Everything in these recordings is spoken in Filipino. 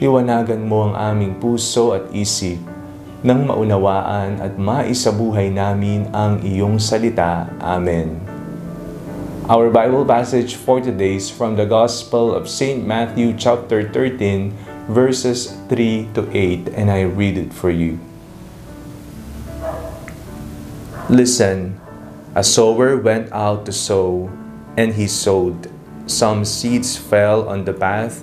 liwanagan mo ang aming puso at isip nang maunawaan at maisabuhay namin ang iyong salita. Amen. Our Bible passage for today is from the Gospel of St. Matthew chapter 13 verses 3 to 8 and I read it for you. Listen, a sower went out to sow, and he sowed. Some seeds fell on the path,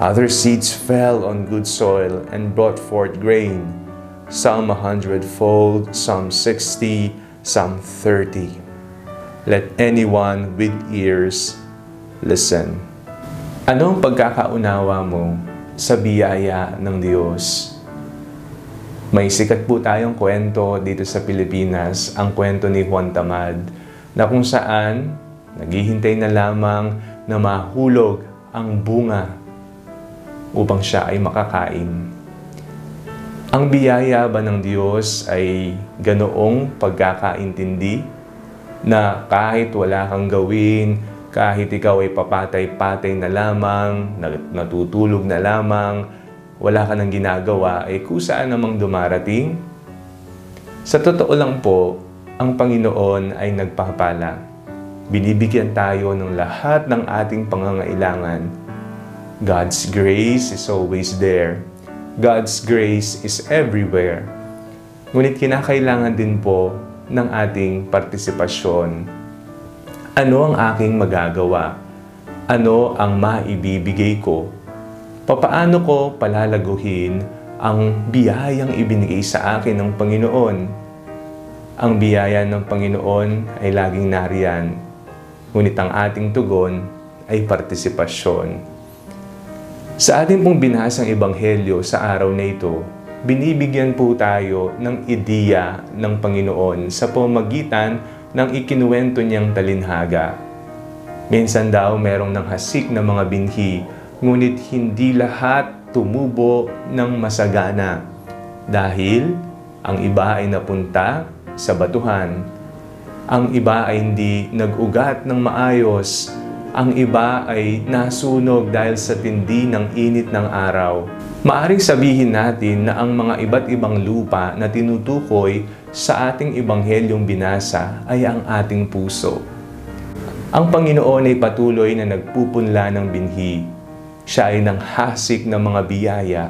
Other seeds fell on good soil and brought forth grain, some a hundredfold, some sixty, some thirty. Let anyone with ears listen. Ano ang pagkakaunawa mo sa biyaya ng Diyos? May sikat po tayong kwento dito sa Pilipinas, ang kwento ni Juan Tamad, na kung saan naghihintay na lamang na mahulog ang bunga upang siya ay makakain. Ang biyaya ba ng Diyos ay ganoong pagkakaintindi na kahit wala kang gawin, kahit ikaw ay papatay-patay na lamang, natutulog na lamang, wala ka nang ginagawa, ay kusaan namang dumarating? Sa totoo lang po, ang Panginoon ay nagpapala. Binibigyan tayo ng lahat ng ating pangangailangan God's grace is always there. God's grace is everywhere. Ngunit kinakailangan din po ng ating partisipasyon. Ano ang aking magagawa? Ano ang maibibigay ko? Papaano ko palalaguhin ang biyayang ibinigay sa akin ng Panginoon? Ang biyaya ng Panginoon ay laging nariyan, ngunit ang ating tugon ay partisipasyon. Sa ating pong binasang ebanghelyo sa araw na ito, binibigyan po tayo ng ideya ng Panginoon sa pamagitan ng ikinuwento niyang talinhaga. Minsan daw merong nang hasik na mga binhi, ngunit hindi lahat tumubo ng masagana dahil ang iba ay napunta sa batuhan. Ang iba ay hindi nag-ugat ng maayos ang iba ay nasunog dahil sa tindi ng init ng araw. Maaring sabihin natin na ang mga iba't ibang lupa na tinutukoy sa ating ibanghelyong binasa ay ang ating puso. Ang Panginoon ay patuloy na nagpupunla ng binhi. Siya ay nanghasik ng mga biyaya.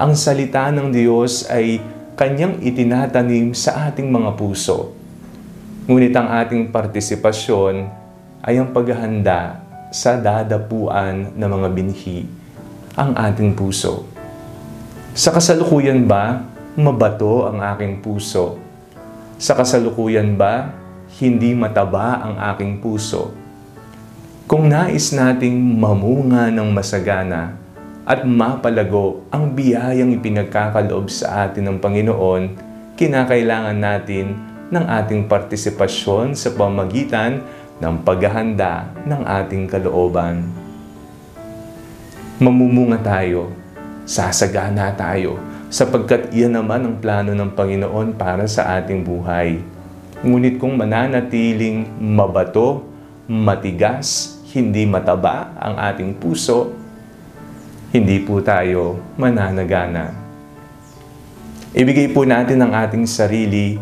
Ang salita ng Diyos ay kanyang itinatanim sa ating mga puso. Ngunit ang ating partisipasyon ay ang paghahanda sa dadapuan ng mga binhi ang ating puso. Sa kasalukuyan ba, mabato ang aking puso? Sa kasalukuyan ba, hindi mataba ang aking puso? Kung nais nating mamunga ng masagana at mapalago ang biyayang ipinagkakaloob sa atin ng Panginoon, kinakailangan natin ng ating partisipasyon sa pamagitan ng paghahanda ng ating kalooban. Mamumunga tayo, sasagana tayo, sapagkat iyan naman ang plano ng Panginoon para sa ating buhay. Ngunit kung mananatiling mabato, matigas, hindi mataba ang ating puso, hindi po tayo mananagana. Ibigay po natin ang ating sarili,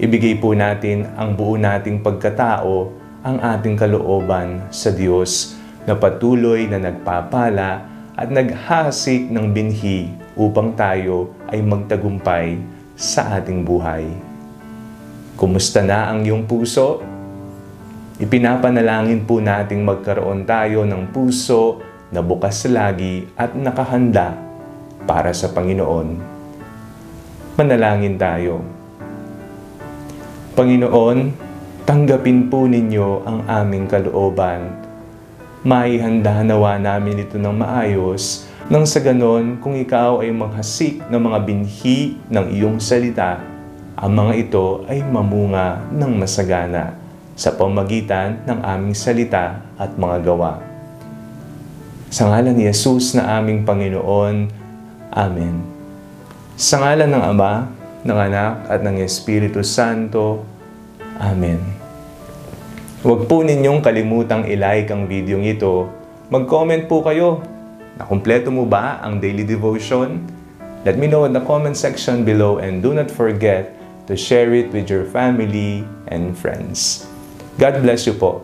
ibigay po natin ang buo nating pagkatao ang ating kalooban sa Diyos na patuloy na nagpapala at naghasik ng binhi upang tayo ay magtagumpay sa ating buhay. Kumusta na ang iyong puso? Ipinapanalangin po nating magkaroon tayo ng puso na bukas lagi at nakahanda para sa Panginoon. Manalangin tayo. Panginoon, tanggapin po ninyo ang aming kalooban. Maihanda nawa namin ito ng maayos nang sa ganon kung ikaw ay maghasik ng mga binhi ng iyong salita, ang mga ito ay mamunga ng masagana sa pamagitan ng aming salita at mga gawa. Sa ngalan ni Jesus na aming Panginoon, Amen. Sa ngalan ng Ama, ng Anak at ng Espiritu Santo, Amen. Huwag po ninyong kalimutang ilike ang video ito. Mag-comment po kayo. Nakumpleto mo ba ang daily devotion? Let me know in the comment section below and do not forget to share it with your family and friends. God bless you po.